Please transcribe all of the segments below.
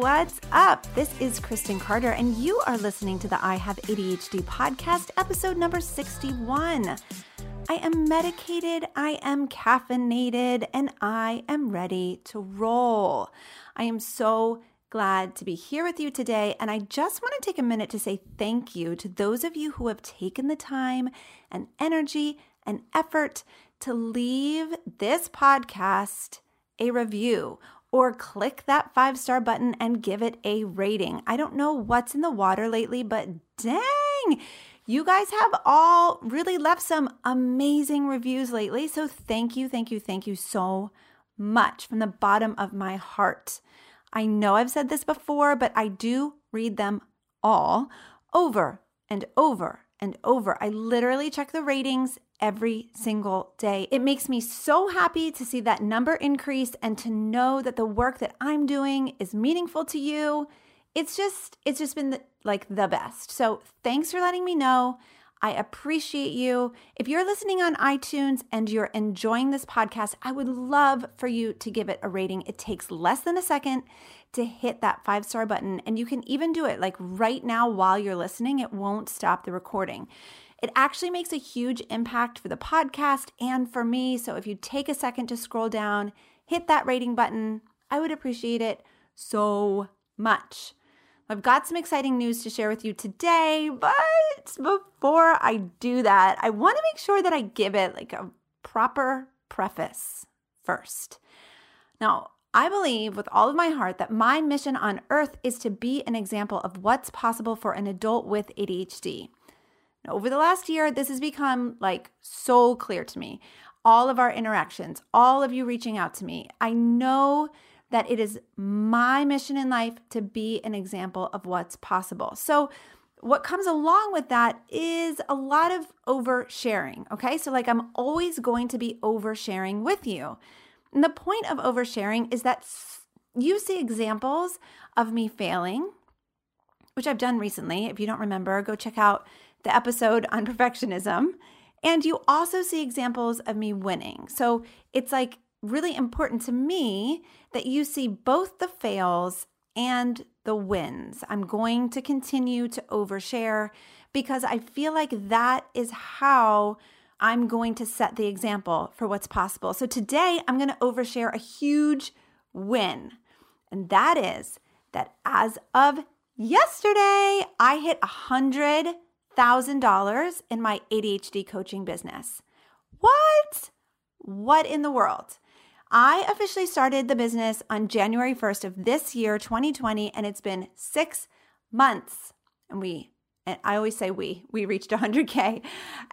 What's up? This is Kristen Carter, and you are listening to the I Have ADHD podcast, episode number 61. I am medicated, I am caffeinated, and I am ready to roll. I am so glad to be here with you today. And I just want to take a minute to say thank you to those of you who have taken the time and energy and effort to leave this podcast a review or click that five star button and give it a rating. I don't know what's in the water lately, but dang, you guys have all really left some amazing reviews lately. So thank you, thank you, thank you so much from the bottom of my heart. I know I've said this before, but I do read them all over and over and over. I literally check the ratings every single day. It makes me so happy to see that number increase and to know that the work that I'm doing is meaningful to you it's just it's just been the, like the best. So thanks for letting me know. I appreciate you. If you're listening on iTunes and you're enjoying this podcast, I would love for you to give it a rating. It takes less than a second to hit that five star button, and you can even do it like right now while you're listening. It won't stop the recording. It actually makes a huge impact for the podcast and for me. So if you take a second to scroll down, hit that rating button, I would appreciate it so much. I've got some exciting news to share with you today, but before I do that, I want to make sure that I give it like a proper preface first. Now, I believe with all of my heart that my mission on earth is to be an example of what's possible for an adult with ADHD. Over the last year, this has become like so clear to me. All of our interactions, all of you reaching out to me. I know that it is my mission in life to be an example of what's possible. So, what comes along with that is a lot of oversharing. Okay. So, like, I'm always going to be oversharing with you. And the point of oversharing is that you see examples of me failing, which I've done recently. If you don't remember, go check out the episode on perfectionism. And you also see examples of me winning. So, it's like really important to me that you see both the fails and the wins. I'm going to continue to overshare because I feel like that is how I'm going to set the example for what's possible. So today I'm going to overshare a huge win. And that is that as of yesterday, I hit $100,000 in my ADHD coaching business. What? What in the world? I officially started the business on January 1st of this year, 2020, and it's been six months. And we, and I always say we, we reached 100K.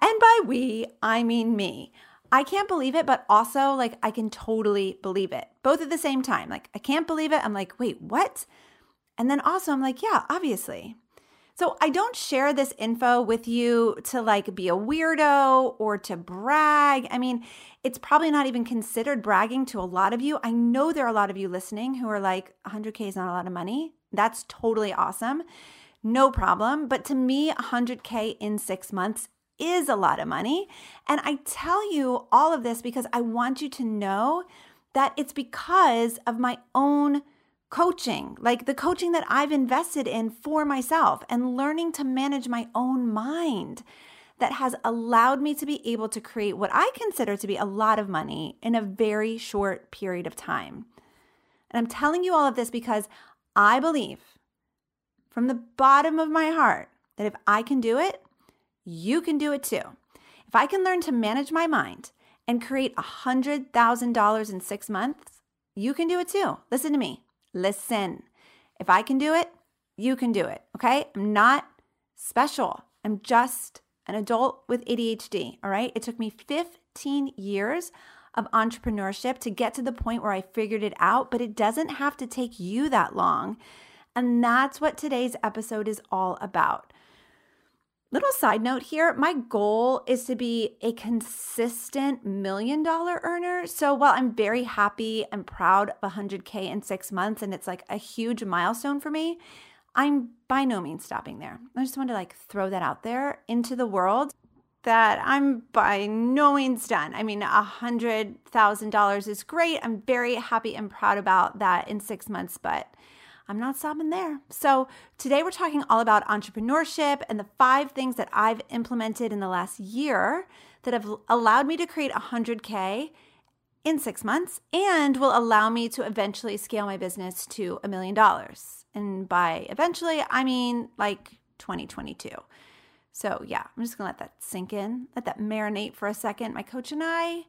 And by we, I mean me. I can't believe it, but also like I can totally believe it, both at the same time. Like I can't believe it. I'm like, wait, what? And then also I'm like, yeah, obviously. So I don't share this info with you to like be a weirdo or to brag. I mean, it's probably not even considered bragging to a lot of you. I know there are a lot of you listening who are like, 100K is not a lot of money. That's totally awesome. No problem. But to me, 100K in six months is a lot of money. And I tell you all of this because I want you to know that it's because of my own coaching, like the coaching that I've invested in for myself and learning to manage my own mind that has allowed me to be able to create what I consider to be a lot of money in a very short period of time. And I'm telling you all of this because I believe from the bottom of my heart that if I can do it, you can do it too. If I can learn to manage my mind and create $100,000 in six months, you can do it too. Listen to me. Listen. If I can do it, you can do it. Okay. I'm not special. I'm just an adult with ADHD. All right. It took me 15 years of entrepreneurship to get to the point where I figured it out, but it doesn't have to take you that long. And that's what today's episode is all about. Little side note here my goal is to be a consistent million dollar earner. So while I'm very happy and proud of 100K in six months, and it's like a huge milestone for me, I'm by no means stopping there. I just want to like throw that out there into the world that I'm by no means done. I mean, a hundred thousand dollars is great. I'm very happy and proud about that in six months, but I'm not stopping there. So, today we're talking all about entrepreneurship and the five things that I've implemented in the last year that have allowed me to create 100K in six months and will allow me to eventually scale my business to a million dollars. And by eventually, I mean like 2022. So, yeah, I'm just gonna let that sink in, let that marinate for a second. My coach and I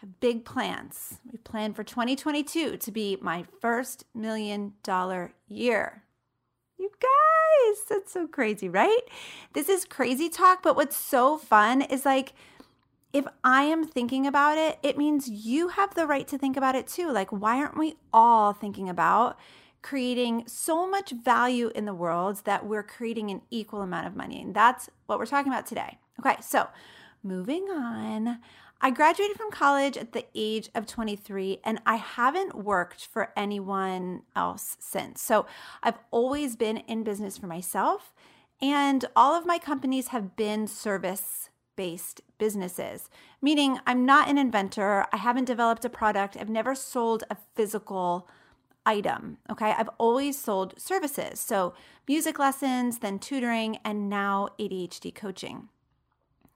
have big plans. We plan for 2022 to be my first million dollar year. You guys, that's so crazy, right? This is crazy talk, but what's so fun is like, if I am thinking about it, it means you have the right to think about it too. Like, why aren't we all thinking about creating so much value in the world that we're creating an equal amount of money? And that's what we're talking about today. Okay, so moving on. I graduated from college at the age of 23 and I haven't worked for anyone else since. So I've always been in business for myself, and all of my companies have been service based businesses, meaning I'm not an inventor. I haven't developed a product. I've never sold a physical item. Okay. I've always sold services. So music lessons, then tutoring, and now ADHD coaching.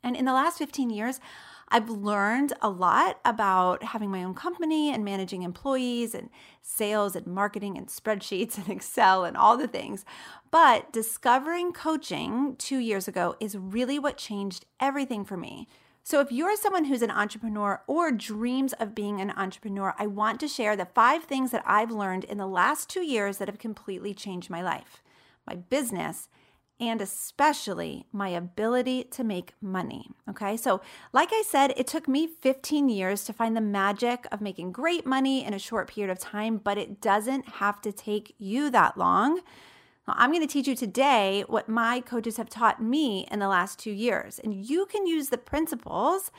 And in the last 15 years, I've learned a lot about having my own company and managing employees and sales and marketing and spreadsheets and Excel and all the things. But discovering coaching two years ago is really what changed everything for me. So, if you're someone who's an entrepreneur or dreams of being an entrepreneur, I want to share the five things that I've learned in the last two years that have completely changed my life, my business, and especially my ability to make money. Okay, so like I said, it took me 15 years to find the magic of making great money in a short period of time, but it doesn't have to take you that long. I'm going to teach you today what my coaches have taught me in the last two years. And you can use the principles,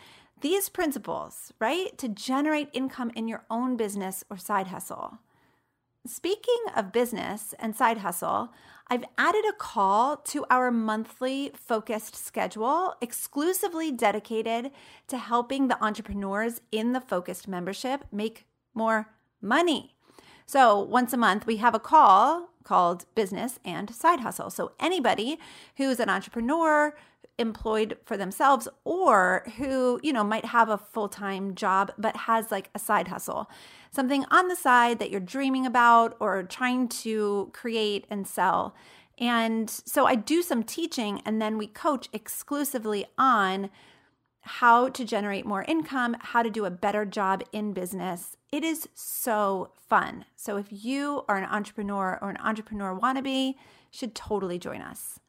these principles, right, to generate income in your own business or side hustle. Speaking of business and side hustle, I've added a call to our monthly focused schedule exclusively dedicated to helping the entrepreneurs in the focused membership make more money. So, once a month, we have a call called Business and Side Hustle. So, anybody who's an entrepreneur, employed for themselves or who, you know, might have a full-time job but has like a side hustle. Something on the side that you're dreaming about or trying to create and sell. And so I do some teaching and then we coach exclusively on how to generate more income, how to do a better job in business. It is so fun. So if you are an entrepreneur or an entrepreneur wannabe, should totally join us.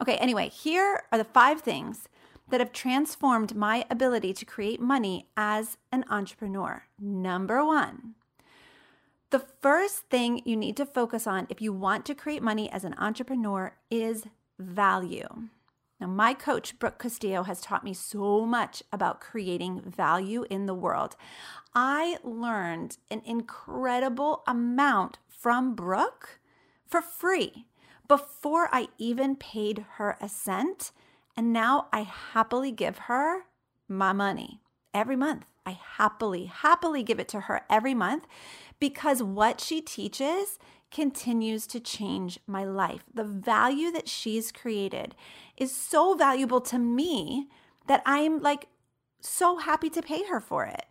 Okay, anyway, here are the five things that have transformed my ability to create money as an entrepreneur. Number one, the first thing you need to focus on if you want to create money as an entrepreneur is value. Now, my coach, Brooke Castillo, has taught me so much about creating value in the world. I learned an incredible amount from Brooke for free before I even paid her a cent. And now I happily give her my money every month. I happily, happily give it to her every month because what she teaches continues to change my life. The value that she's created is so valuable to me that I'm like so happy to pay her for it.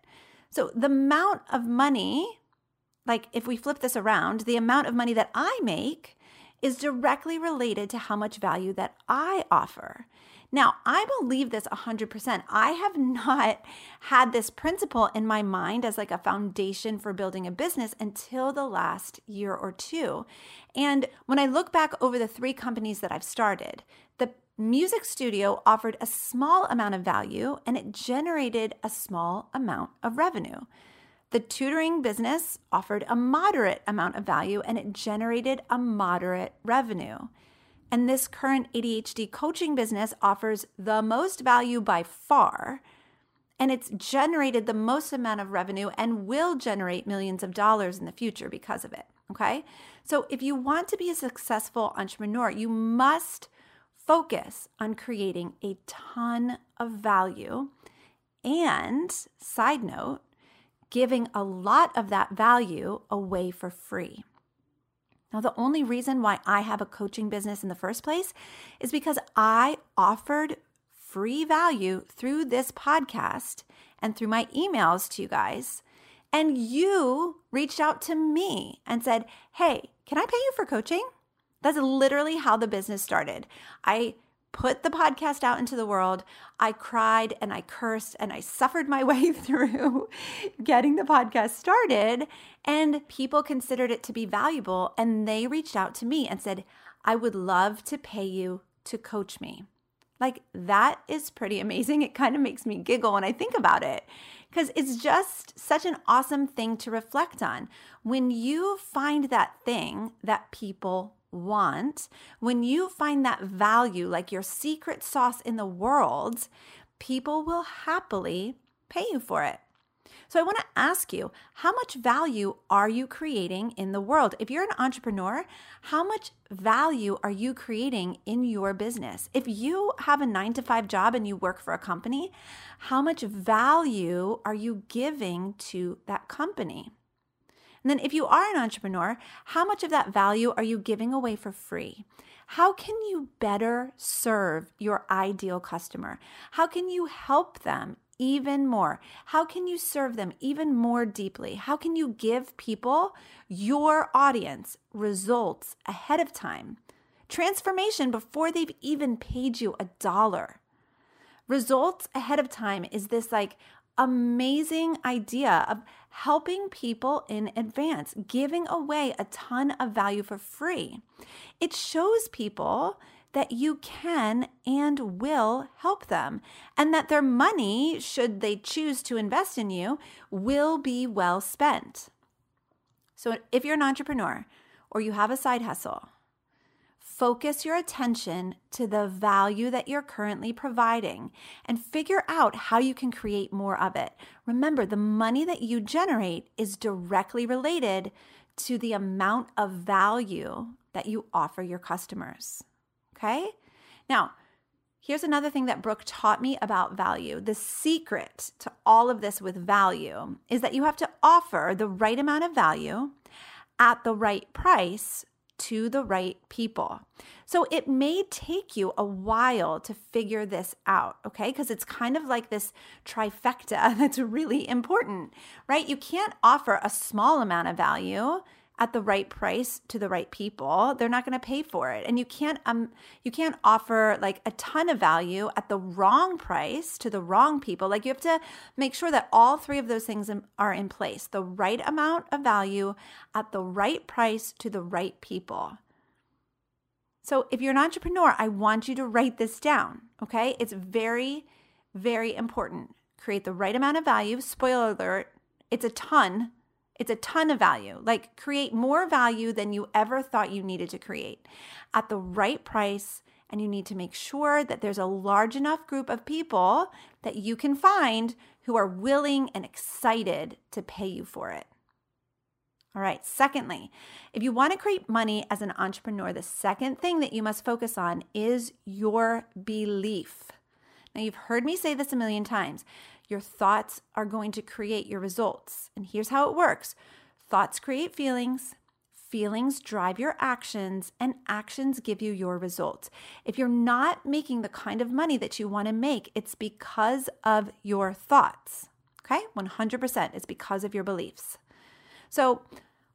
So the amount of money, like if we flip this around, the amount of money that I make is directly related to how much value that I offer. Now, I believe this 100%. I have not had this principle in my mind as like a foundation for building a business until the last year or two. And when I look back over the three companies that I've started, the music studio offered a small amount of value and it generated a small amount of revenue. The tutoring business offered a moderate amount of value and it generated a moderate revenue. And this current ADHD coaching business offers the most value by far and it's generated the most amount of revenue and will generate millions of dollars in the future because of it. Okay. So if you want to be a successful entrepreneur, you must focus on creating a ton of value and, side note, giving a lot of that value away for free. Now, the only reason why I have a coaching business in the first place is because I offered free value through this podcast and through my emails to you guys. And you reached out to me and said, Hey, can I pay you for coaching? That's literally how the business started. I put the podcast out into the world. I cried and I cursed and I suffered my way through getting the podcast started. And people considered it to be valuable. And they reached out to me and said, I would love to pay you to coach me. Like, that is pretty amazing. It kind of makes me giggle when I think about it because it's just such an awesome thing to reflect on. When you find that thing that people want, when you find that value, like your secret sauce in the world, people will happily pay you for it. So I want to ask you, how much value are you creating in the world? If you're an entrepreneur, how much value are you creating in your business? If you have a 9 to 5 job and you work for a company, how much value are you giving to that company? And then if you are an entrepreneur, how much of that value are you giving away for free? How can you better serve your ideal customer? How can you help them even more? How can you serve them even more deeply? How can you give people, your audience, results ahead of time? Transformation before they've even paid you a dollar. Results ahead of time is this like amazing idea of helping people in advance, giving away a ton of value for free. It shows people that you can and will help them, and that their money, should they choose to invest in you, will be well spent. So, if you're an entrepreneur or you have a side hustle, focus your attention to the value that you're currently providing and figure out how you can create more of it. Remember, the money that you generate is directly related to the amount of value that you offer your customers. Okay. Now, here's another thing that Brooke taught me about value. The secret to all of this with value is that you have to offer the right amount of value at the right price to the right people. So it may take you a while to figure this out, okay? Because it's kind of like this trifecta that's really important, right? You can't offer a small amount of value at the right price to the right people they're not going to pay for it. And you can't um you can't offer like a ton of value at the wrong price to the wrong people. Like you have to make sure that all three of those things are in place. The right amount of value at the right price to the right people. So if you're an entrepreneur i want you to write this down okay? It's very very important. Create the right amount of value. Spoiler alert it's a ton it's a ton of value. Like create more value than you ever thought you needed to create at the right price. And you need to make sure that there's a large enough group of people that you can find who are willing and excited to pay you for it. All right. Secondly, if you want to create money as an entrepreneur, the second thing that you must focus on is your belief. Now, you've heard me say this a million times. Your thoughts are going to create your results. And here's how it works thoughts create feelings, feelings drive your actions, and actions give you your results. If you're not making the kind of money that you want to make, it's because of your thoughts. Okay? 100%. It's because of your beliefs. So,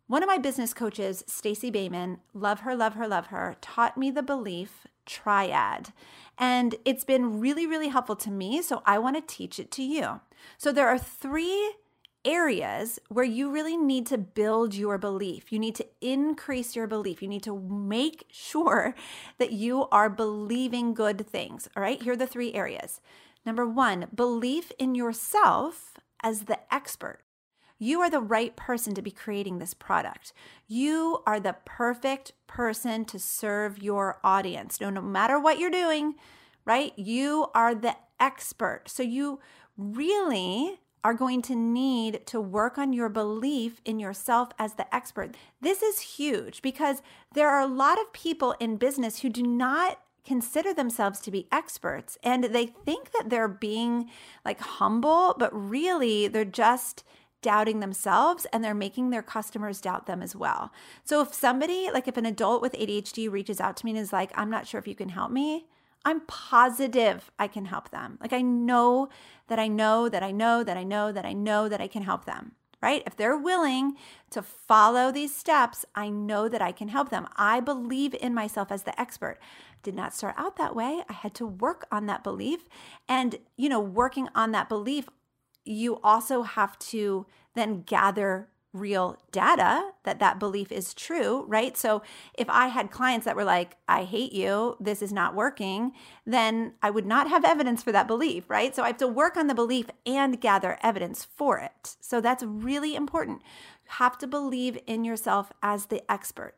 one of my business coaches, Stacey Boehman, love her, love her, love her, taught me the belief triad. And it's been really, really helpful to me. So I want to teach it to you. So there are three areas where you really need to build your belief. You need to increase your belief. You need to make sure that you are believing good things. All right, here are the three areas. Number one, belief in yourself as the expert. You are the right person to be creating this product. You are the perfect person to serve your audience. No, no matter what you're doing, right? You are the expert. So you really are going to need to work on your belief in yourself as the expert. This is huge because there are a lot of people in business who do not consider themselves to be experts and they think that they're being like humble, but really they're just doubting themselves and they're making their customers doubt them as well. So if somebody, like if an adult with ADHD reaches out to me and is like, I'm not sure if you can help me, I'm positive I can help them. Like I know that I know that I know that I know that I know that I can help them, right? If they're willing to follow these steps, I know that I can help them. I believe in myself as the expert. Did not start out that way. I had to work on that belief. And, you know, working on that belief you also have to then gather real data that that belief is true, right? So if I had clients that were like, I hate you, this is not working, then I would not have evidence for that belief, right? So I have to work on the belief and gather evidence for it. So that's really important. You have to believe in yourself as the expert.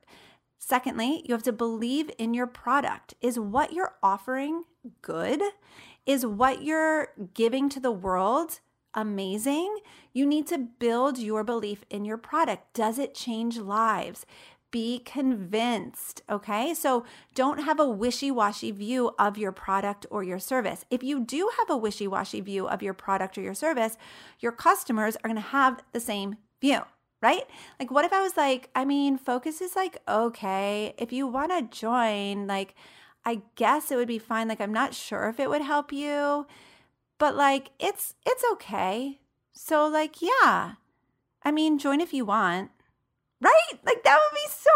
Secondly, you have to believe in your product. Is what you're offering good? Is what you're giving to the world amazing, you need to build your belief in your product. Does it change lives? Be convinced, okay? So don't have a wishy washy view of your product or your service. If you do have a wishy washy view of your product or your service, your customers are gonna have the same view right? Like, what if I was like, I mean, focus is like, okay, if you want to join, like, I guess it would be fine. Like, I'm not sure if it would help you but like it's it's okay. So like yeah. I mean, join if you want. Right? Like that would be so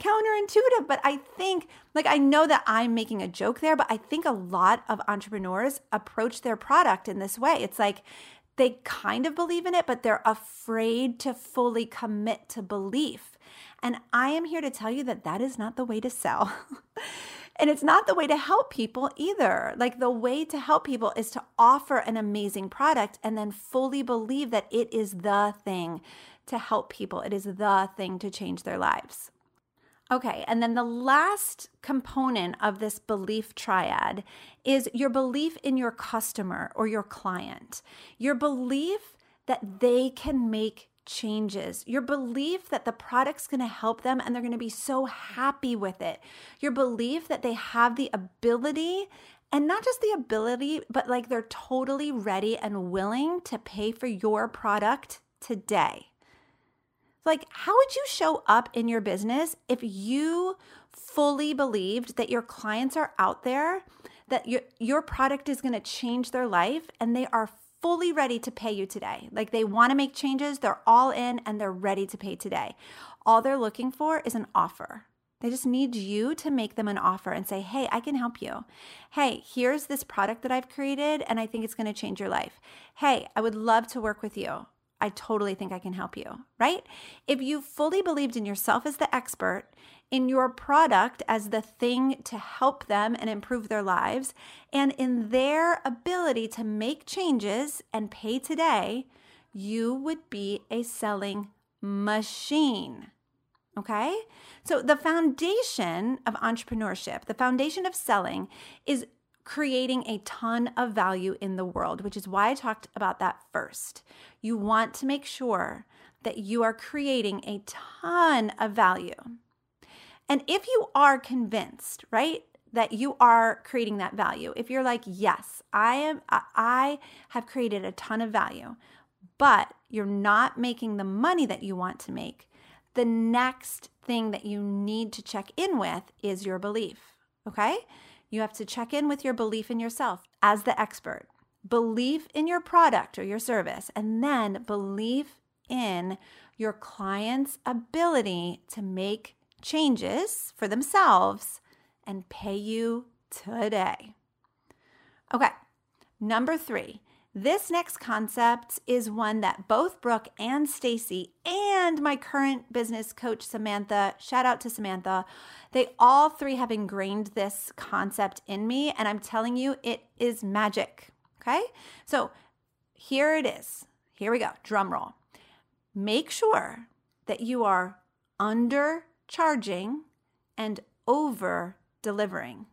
counterintuitive, but I think like I know that I'm making a joke there, but I think a lot of entrepreneurs approach their product in this way. It's like they kind of believe in it, but they're afraid to fully commit to belief. And I am here to tell you that that is not the way to sell. And it's not the way to help people either. Like the way to help people is to offer an amazing product and then fully believe that it is the thing to help people, it is the thing to change their lives. Okay, and then the last component of this belief triad is your belief in your customer or your client. Your belief that they can make changes. Your belief that the product's going to help them and they're going to be so happy with it. Your belief that they have the ability and not just the ability, but like they're totally ready and willing to pay for your product today. Like, how would you show up in your business if you fully believed that your clients are out there, that your, your product is going to change their life, and they are fully ready to pay you today. Like they want to make changes, they're all in and they're ready to pay today. All they're looking for is an offer. They just need you to make them an offer and say, hey, I can help you. Hey, here's this product that I've created and I think it's going to change your life. Hey, I would love to work with you. I totally think I can help you, right? If you fully believed in yourself as the expert, in your product as the thing to help them and improve their lives, and in their ability to make changes and pay today, you would be a selling machine. Okay? So, the foundation of entrepreneurship, the foundation of selling is creating a ton of value in the world, which is why I talked about that first. You want to make sure that you are creating a ton of value. And if you are convinced, right, that you are creating that value, if you're like, yes, I am, I have created a ton of value, but you're not making the money that you want to make, the next thing that you need to check in with is your belief. Okay? You have to check in with your belief in yourself as the expert, belief in your product or your service, and then belief in your client's ability to make changes for themselves and pay you today. Okay, number three, This next concept is one that both Brooke and Stacy and my current business coach Samantha, shout out to Samantha, they all three have ingrained this concept in me and I'm telling you it is magic. Okay? So, here it is. Here we go. Drum roll. Make sure that you are under charging and over delivering.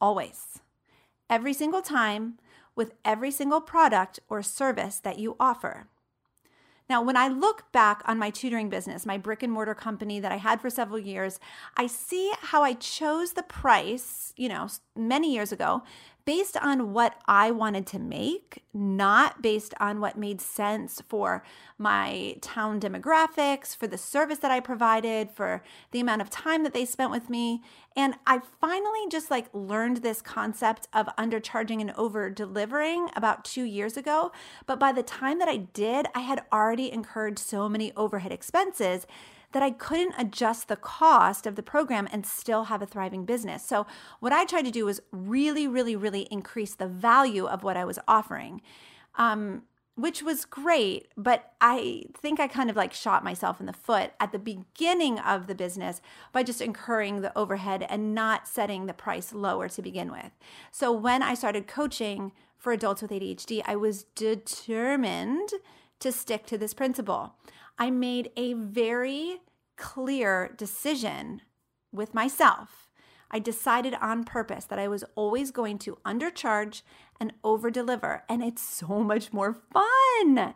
Always. Every single time with every single product or service that you offer. Now, when I look back on my tutoring business, my brick and mortar company that I had for several years, I see how I chose the price, you know, many years ago based on what I wanted to make, not based on what made sense for my town demographics, for the service that I provided, for the amount of time that they spent with me. And I finally just like learned this concept of undercharging and over delivering about two years ago. But by the time that I did, I had already incurred so many overhead expenses that I couldn't adjust the cost of the program and still have a thriving business. So, what I tried to do was really, really, really increase the value of what I was offering. Um, which was great, but I think I kind of like shot myself in the foot at the beginning of the business by just incurring the overhead and not setting the price lower to begin with. So when I started coaching for adults with ADHD, I was determined to stick to this principle. I made a very clear decision with myself. I decided on purpose that I was always going to undercharge and overdeliver. And it's so much more fun.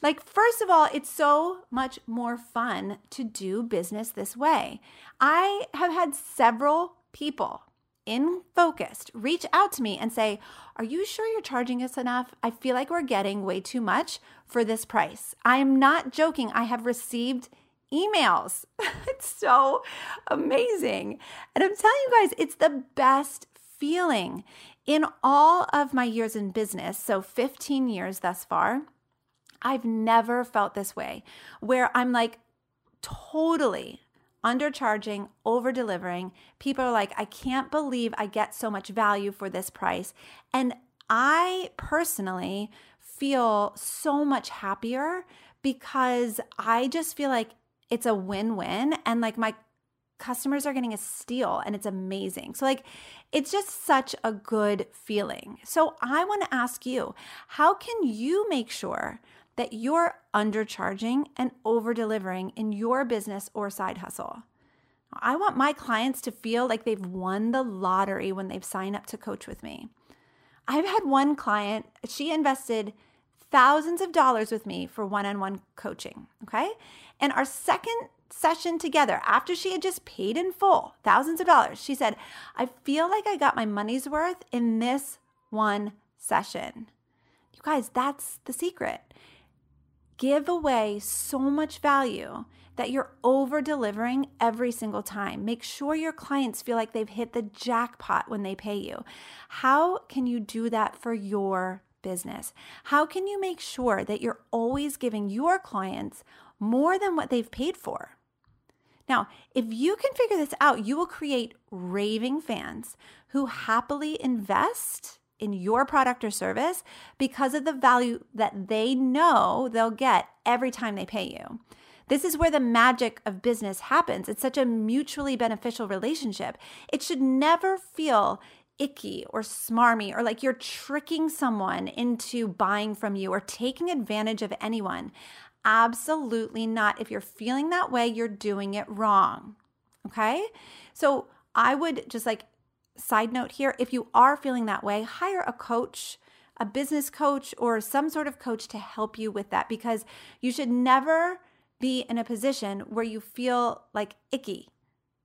Like, first of all, it's so much more fun to do business this way. I have had several people in focused reach out to me and say, Are you sure you're charging us enough? I feel like we're getting way too much for this price. I'm not joking. I have received emails. it's so amazing. And I'm telling you guys, it's the best feeling. In all of my years in business, so 15 years thus far, I've never felt this way where I'm like totally undercharging, over delivering. People are like, I can't believe I get so much value for this price. And I personally feel so much happier because I just feel like it's a win win. And like my customers are getting a steal and it's amazing. So, like, it's just such a good feeling. So, I want to ask you how can you make sure that you're undercharging and over delivering in your business or side hustle? I want my clients to feel like they've won the lottery when they've signed up to coach with me. I've had one client, she invested thousands of dollars with me for one on one coaching. Okay. And our second session together, after she had just paid in full thousands of dollars, she said, I feel like I got my money's worth in this one session. You guys, that's the secret. Give away so much value that you're over delivering every single time. Make sure your clients feel like they've hit the jackpot when they pay you. How can you do that for your business? How can you make sure that you're always giving your clients more than what they've paid for? Now, if you can figure this out, you will create raving fans who happily invest in your product or service because of the value that they know they'll get every time they pay you. This is where the magic of business happens. It's such a mutually beneficial relationship. It should never feel icky or smarmy or like you're tricking someone into buying from you or taking advantage of anyone. Absolutely not. If you're feeling that way, you're doing it wrong. Okay. So I would just like, side note here if you are feeling that way, hire a coach, a business coach, or some sort of coach to help you with that because you should never be in a position where you feel like icky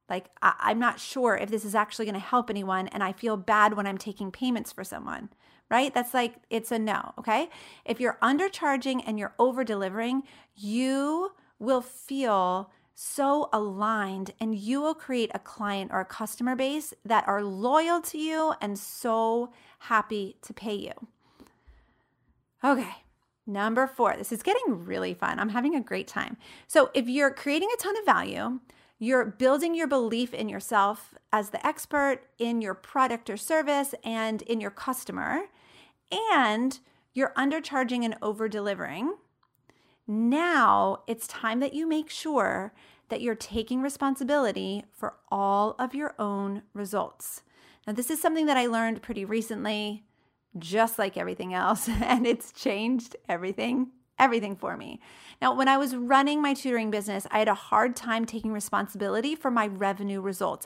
like, I- am not sure if this is actually going to help anyone. And I feel bad when I'm taking payments for someone, right? That's like, it's a no. Okay. If you're undercharging and you're over delivering, you will feel so aligned and you will create a client or a customer base that are loyal to you and so happy to pay you. Okay. Number four, this is getting really fun. I'm having a great time. So, if you're creating a ton of value, you're building your belief in yourself as the expert in your product or service and in your customer. And you're undercharging and over delivering. Now it's time that you make sure that you're taking responsibility for all of your own results. Now, this is something that I learned pretty recently, just like everything else, and it's changed everything, everything for me. Now, when I was running my tutoring business, I had a hard time taking responsibility for my revenue results.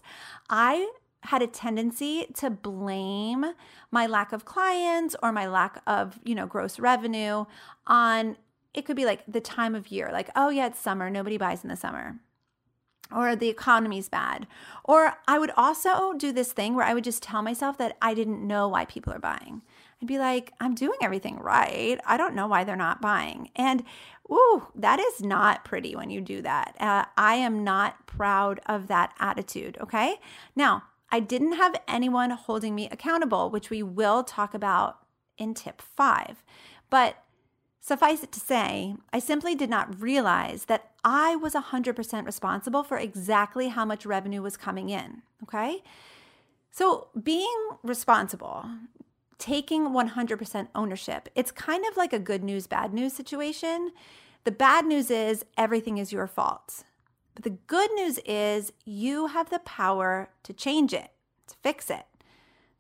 I had a tendency to blame my lack of clients or my lack of, you know, gross revenue on it could be like the time of year, like, oh yeah, it's summer, nobody buys in the summer. Or the economy's bad. Or I would also do this thing where I would just tell myself that I didn't know why people are buying. I'd be like, I'm doing everything right. I don't know why they're not buying. And ooh, that is not pretty when you do that. Uh, I am not proud of that attitude. Okay. Now, I didn't have anyone holding me accountable, which we will talk about in tip five. But suffice it to say, I simply did not realize that I was 100% responsible for exactly how much revenue was coming in. Okay. So being responsible, taking 100% ownership, it's kind of like a good news, bad news situation. The bad news is everything is your fault. But the good news is you have the power to change it, to fix it.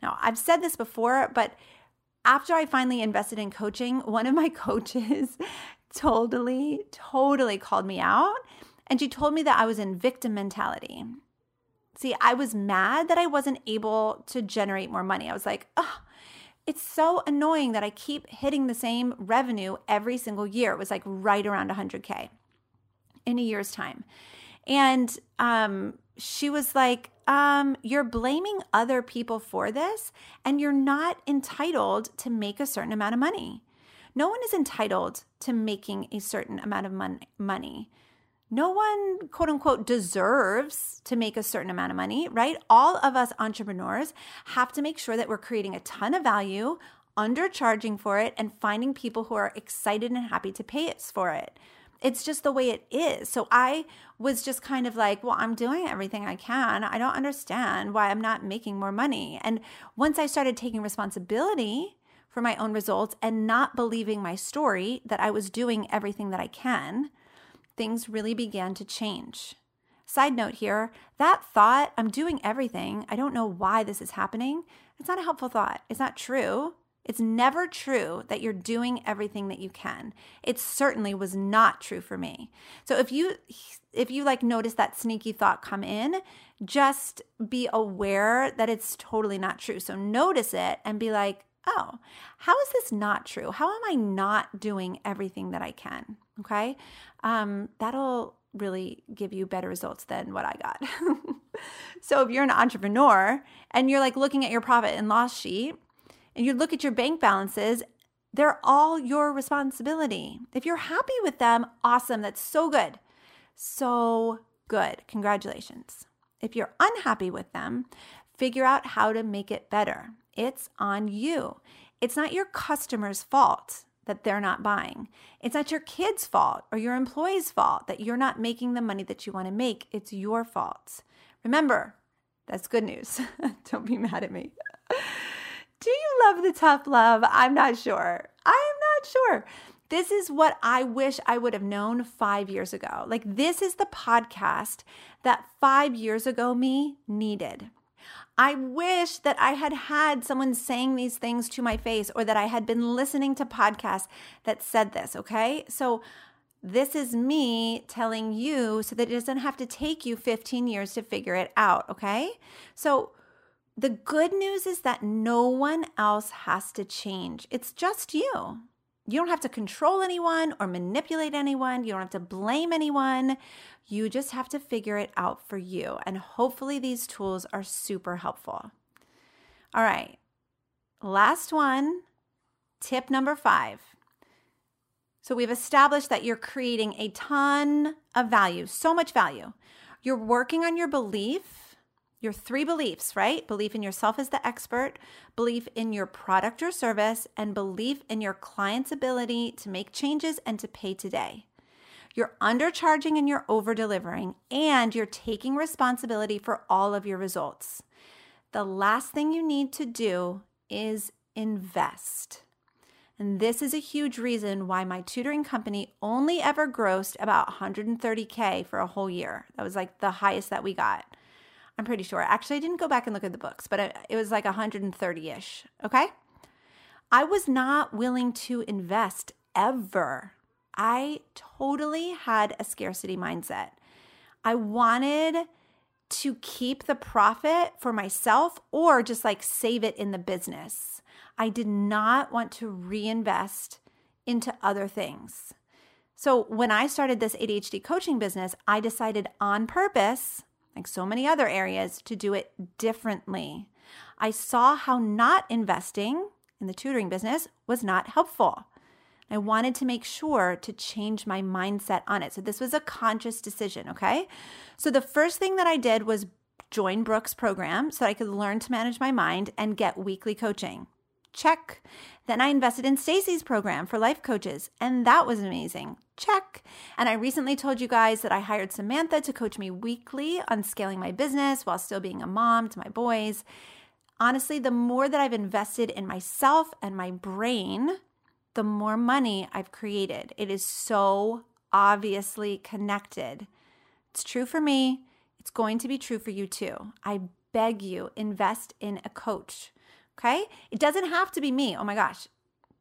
Now, I've said this before, but after I finally invested in coaching, one of my coaches totally, totally called me out. And she told me that I was in victim mentality. See, I was mad that I wasn't able to generate more money. I was like, oh, it's so annoying that I keep hitting the same revenue every single year. It was like right around 100K in a year's time. And um, she was like, um, You're blaming other people for this, and you're not entitled to make a certain amount of money. No one is entitled to making a certain amount of mon- money. No one, quote unquote, deserves to make a certain amount of money, right? All of us entrepreneurs have to make sure that we're creating a ton of value, undercharging for it, and finding people who are excited and happy to pay us for it it's just the way it is. So I was just kind of like, well, I'm doing everything I can. I don't understand why I'm not making more money. And once I started taking responsibility for my own results and not believing my story that I was doing everything that I can, things really began to change. Side note here that thought, I'm doing everything, I don't know why this is happening, it's not a helpful thought. It's not true. It's never true that you're doing everything that you can. It certainly was not true for me. So if you if you like notice that sneaky thought come in, just be aware that it's totally not true. So notice it and be like, "Oh, how is this not true? How am I not doing everything that I can?" Okay? Um that'll really give you better results than what I got. so if you're an entrepreneur and you're like looking at your profit and loss sheet, and you look at your bank balances, they're all your responsibility. If you're happy with them, awesome. That's so good. So good. Congratulations. If you're unhappy with them, figure out how to make it better. It's on you. It's not your customer's fault that they're not buying. It's not your kid's fault or your employee's fault that you're not making the money that you want to make. It's your fault. Remember, that's good news. Don't be mad at me. Do you love the tough love? I'm not sure. I'm not sure. This is what I wish I would have known five years ago. Like, this is the podcast that five years ago me needed. I wish that I had had someone saying these things to my face or that I had been listening to podcasts that said this, okay? So, this is me telling you so that it doesn't have to take you 15 years to figure it out, okay? So, the good news is that no one else has to change. It's just you. You don't have to control anyone or manipulate anyone. You don't have to blame anyone. You just have to figure it out for you. And hopefully, these tools are super helpful. All right. Last one tip number five. So, we've established that you're creating a ton of value, so much value. You're working on your belief your three beliefs, right? Belief in yourself as the expert, belief in your product or service, and belief in your client's ability to make changes and to pay today. You're undercharging and you're over delivering, and you're taking responsibility for all of your results. The last thing you need to do is invest. And this is a huge reason why my tutoring company only ever grossed about 130K for a whole year. That was like the highest that we got. I'm pretty sure. Actually, I didn't go back and look at the books, but it was like 130 ish. Okay. I was not willing to invest ever. I totally had a scarcity mindset. I wanted to keep the profit for myself or just like save it in the business. I did not want to reinvest into other things. So when I started this ADHD coaching business, I decided on purpose, like so many other areas, to do it differently. I saw how not investing in the tutoring business was not helpful. I wanted to make sure to change my mindset on it. So this was a conscious decision, okay? So the first thing that I did was join Brooke's program so I could learn to manage my mind and get weekly coaching. Check. Then I invested in Stacey's program for life coaches, and that was amazing. Check. And I recently told you guys that I hired Samantha to coach me weekly on scaling my business while still being a mom to my boys. Honestly, the more that I've invested in myself and my brain, the more money I've created. It is so obviously connected. It's true for me. It's going to be true for you too. I beg you, invest in a coach. Okay? It doesn't have to be me. Oh my gosh.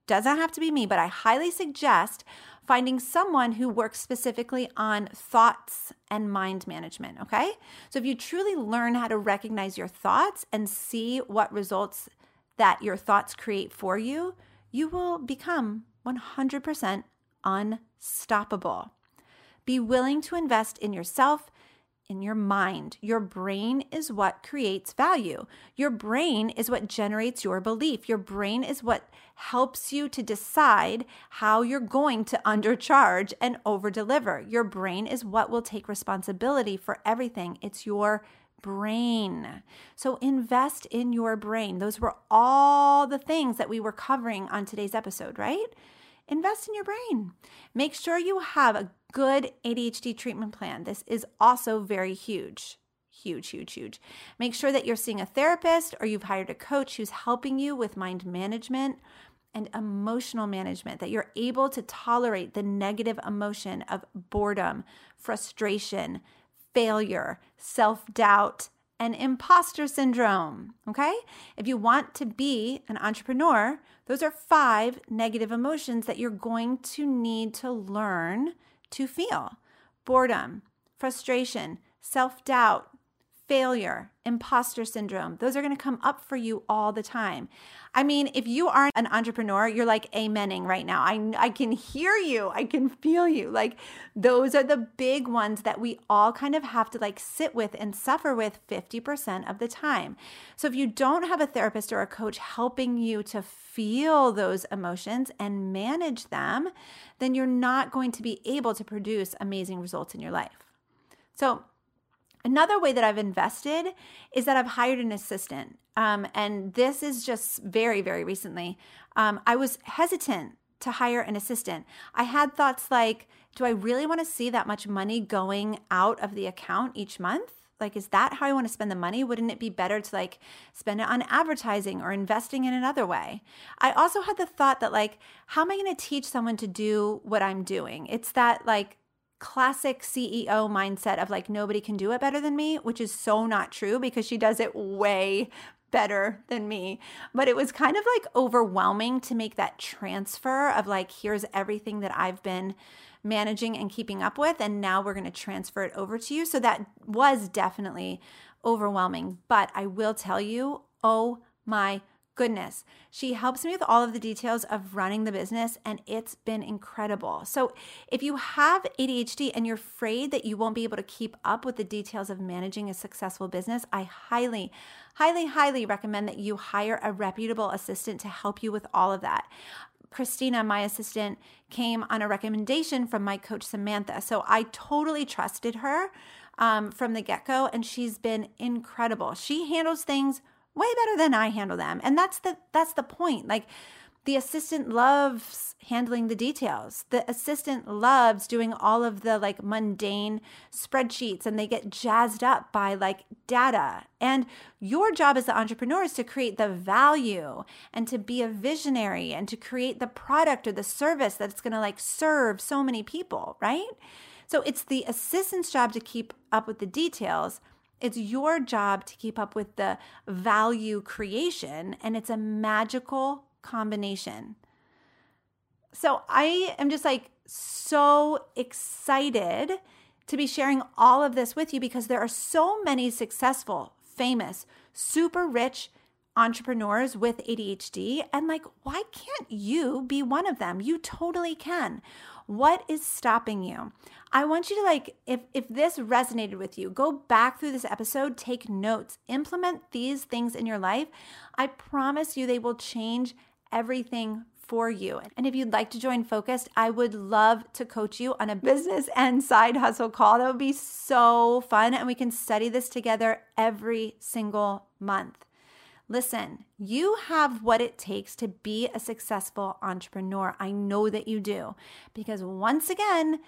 Doesn't have to be me, but I highly suggest finding someone who works specifically on thoughts and mind management. Okay? So if you truly learn how to recognize your thoughts and see what results that your thoughts create for you, you will become 100% unstoppable. Be willing to invest in yourself, in your mind. Your brain is what creates value. Your brain is what generates your belief. Your brain is what helps you to decide how you're going to undercharge and overdeliver. Your brain is what will take responsibility for everything. It's your brain. So invest in your brain. Those were all the things that we were covering on today's episode, right? Invest in your brain. Make sure you have a good ADHD treatment plan. This is also very huge. Huge, huge, huge. Make sure that you're seeing a therapist or you've hired a coach who's helping you with mind management and emotional management, that you're able to tolerate the negative emotion of boredom, frustration, failure, self doubt, and imposter syndrome. Okay? If you want to be an entrepreneur, those are five negative emotions that you're going to need to learn to feel boredom, frustration, self doubt, failure, imposter syndrome. Those are going to come up for you all the time. I mean, if you aren't an entrepreneur, you're like amening right now. I, I can hear you. I can feel you. Like those are the big ones that we all kind of have to like sit with and suffer with 50% of the time. So if you don't have a therapist or a coach helping you to feel those emotions and manage them, then you're not going to be able to produce amazing results in your life. So Another way that I've invested is that I've hired an assistant. Um, and this is just very, very recently. Um, I was hesitant to hire an assistant. I had thoughts like, do I really want to see that much money going out of the account each month? Like, is that how I want to spend the money? Wouldn't it be better to like spend it on advertising or investing in another way? I also had the thought that, like, how am I going to teach someone to do what I'm doing? It's that like classic CEO mindset of like nobody can do it better than me, which is so not true because she does it way better than me. But it was kind of like overwhelming to make that transfer of like, here's everything that I've been managing and keeping up with, and now we're going to transfer it over to you. So that was definitely overwhelming. But I will tell you, oh my goodness. She helps me with all of the details of running the business, and it's been incredible. So, if you have ADHD and you're afraid that you won't be able to keep up with the details of managing a successful business, I highly, highly, highly recommend that you hire a reputable assistant to help you with all of that. Christina, my assistant, came on a recommendation from my coach, Samantha. So I totally trusted her um, from the get go, and she's been incredible. She handles things way better than I handle them. And that's the that's the point. Like The assistant loves handling the details. The assistant loves doing all of the like mundane spreadsheets and they get jazzed up by like data. And your job as the entrepreneur is to create the value and to be a visionary and to create the product or the service that's going to like serve so many people, right? So it's the assistant's job to keep up with the details. It's your job to keep up with the value creation, and it's a magical combination. So I am just like so excited to be sharing all of this with you because there are so many successful, famous, super rich entrepreneurs with ADHD. And like, why can't you be one of them? You totally can. What is stopping you? I want you to like if if this resonated with you, go back through this episode, take notes, implement these things in your life. I promise you they will change everything for you. And if you'd like to join Focused, I would love to coach you on a business and side hustle call. That would be so fun and we can study this together every single month. Listen, you have what it takes to be a successful entrepreneur. I know that you do. Because once again,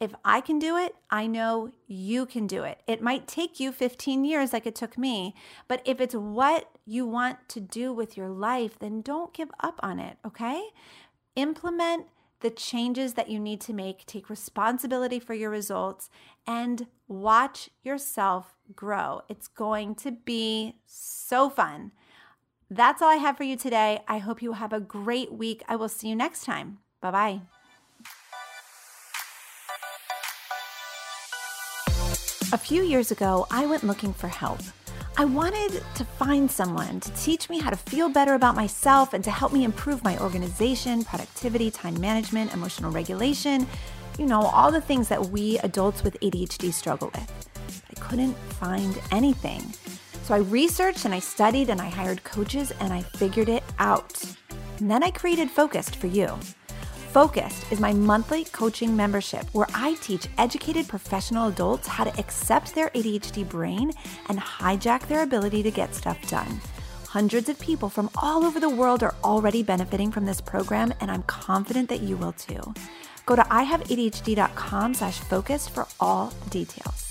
if I can do it, I know you can do it. It might take you 15 years like it took me, but if it's what you want to do with your life, then don't give up on it, okay? Implement the changes that you need to make, take responsibility for your results, and watch yourself grow. It's going to be so fun. That's all I have for you today. I hope you have a great week. I will see you next time. Bye bye. A few years ago, I went looking for help. I wanted to find someone to teach me how to feel better about myself and to help me improve my organization, productivity, time management, emotional regulation you know, all the things that we adults with ADHD struggle with. But I couldn't find anything. So I researched and I studied and I hired coaches and I figured it out. And then I created Focused for you. Focused is my monthly coaching membership where I teach educated professional adults how to accept their ADHD brain and hijack their ability to get stuff done. Hundreds of people from all over the world are already benefiting from this program, and I'm confident that you will too. Go to ihaveadhd.com slash focused for all details.